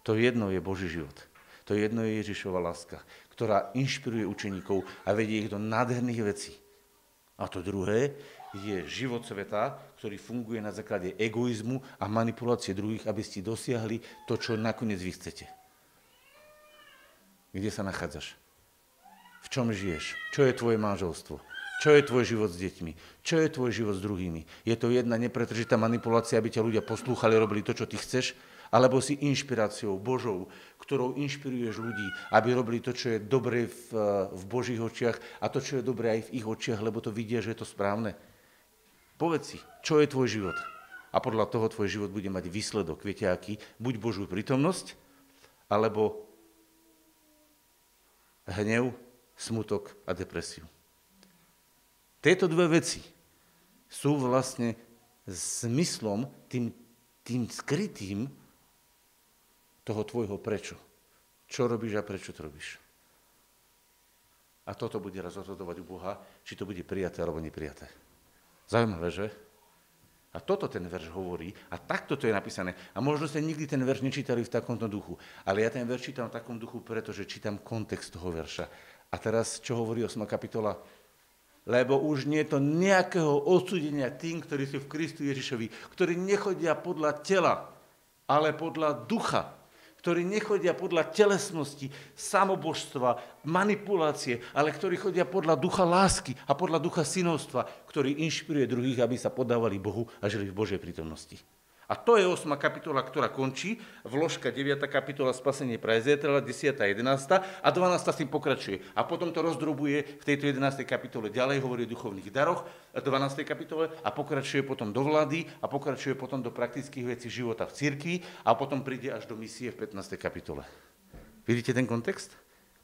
To jedno je Boží život. To jedno je Ježišova láska ktorá inšpiruje učeníkov a vedie ich do nádherných vecí. A to druhé je život sveta, ktorý funguje na základe egoizmu a manipulácie druhých, aby ste dosiahli to, čo nakoniec vy chcete. Kde sa nachádzaš? V čom žiješ? Čo je tvoje manželstvo? Čo je tvoj život s deťmi? Čo je tvoj život s druhými? Je to jedna nepretržitá manipulácia, aby ťa ľudia poslúchali, robili to, čo ty chceš? Alebo si inšpiráciou Božou, ktorou inšpiruješ ľudí, aby robili to, čo je dobré v, v Božích očiach a to, čo je dobré aj v ich očiach, lebo to vidia, že je to správne. Povedz si, čo je tvoj život? A podľa toho tvoj život bude mať výsledok. Viete aký? Buď Božú prítomnosť, alebo hnev, smutok a depresiu. Tieto dve veci sú vlastne zmyslom, tým, tým skrytým, toho tvojho prečo. Čo robíš a prečo to robíš. A toto bude raz rozhodovať u Boha, či to bude prijaté alebo neprijaté. Zaujímavé, že? A toto ten verš hovorí a takto to je napísané. A možno ste nikdy ten verš nečítali v takomto duchu, ale ja ten verš čítam v takom duchu, pretože čítam kontext toho verša. A teraz, čo hovorí 8. kapitola? Lebo už nie je to nejakého odsúdenia tým, ktorí sú v Kristu Ježišovi, ktorí nechodia podľa tela, ale podľa ducha ktorí nechodia podľa telesnosti, samobožstva, manipulácie, ale ktorí chodia podľa ducha lásky a podľa ducha synovstva, ktorý inšpiruje druhých, aby sa podávali Bohu a žili v Božej prítomnosti. A to je 8. kapitola, ktorá končí, vložka 9. kapitola Spasenie pre Ezetrela, 10. a 11. a 12. s tým pokračuje. A potom to rozdrobuje v tejto 11. kapitole. Ďalej hovorí o duchovných daroch, v 12. kapitole a pokračuje potom do vlády a pokračuje potom do praktických vecí života v cirkvi a potom príde až do misie v 15. kapitole. Vidíte ten kontext?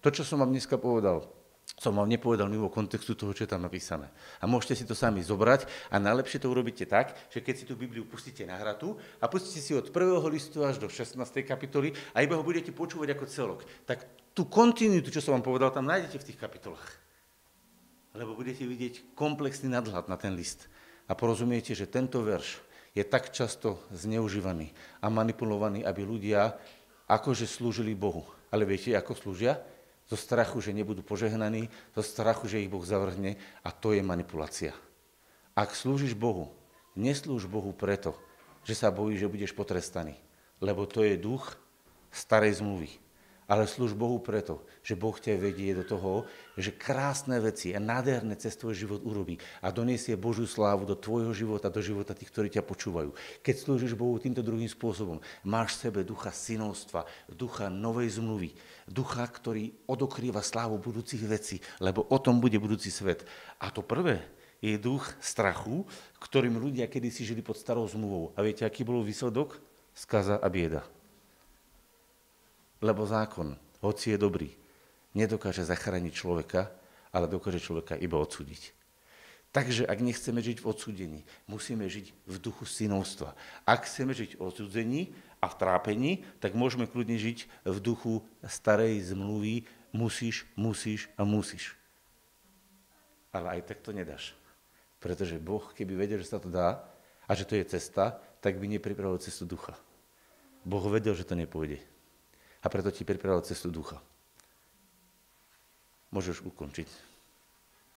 To, čo som vám dneska povedal, som vám nepovedal mimo kontextu toho, čo je tam napísané. A môžete si to sami zobrať a najlepšie to urobíte tak, že keď si tú Bibliu pustíte na hratu a pustíte si od prvého listu až do 16. kapitoly a iba ho budete počúvať ako celok, tak tú kontinuitu, čo som vám povedal, tam nájdete v tých kapitolách. Lebo budete vidieť komplexný nadhľad na ten list. A porozumiete, že tento verš je tak často zneužívaný a manipulovaný, aby ľudia akože slúžili Bohu. Ale viete, ako slúžia? Zo strachu, že nebudú požehnaní, zo strachu, že ich Boh zavrhne a to je manipulácia. Ak slúžiš Bohu, neslúž Bohu preto, že sa bojíš, že budeš potrestaný, lebo to je duch starej zmluvy ale slúž Bohu preto, že Boh ťa vedie do toho, že krásne veci a nádherné cez tvoj život urobí a doniesie Božiu slávu do tvojho života, do života tých, ktorí ťa počúvajú. Keď slúžiš Bohu týmto druhým spôsobom, máš v sebe ducha synovstva, ducha novej zmluvy, ducha, ktorý odokrýva slávu budúcich vecí, lebo o tom bude budúci svet. A to prvé je duch strachu, ktorým ľudia kedysi žili pod starou zmluvou. A viete, aký bol výsledok? Skaza a bieda. Lebo zákon, hoci je dobrý, nedokáže zachrániť človeka, ale dokáže človeka iba odsúdiť. Takže ak nechceme žiť v odsúdení, musíme žiť v duchu synovstva. Ak chceme žiť v odsudzení a v trápení, tak môžeme kľudne žiť v duchu starej zmluvy musíš, musíš a musíš. Ale aj tak to nedáš. Pretože Boh, keby vedel, že sa to dá a že to je cesta, tak by nepripravil cestu ducha. Boh vedel, že to nepôjde a preto ti pripravil cestu ducha. Môžeš ukončiť.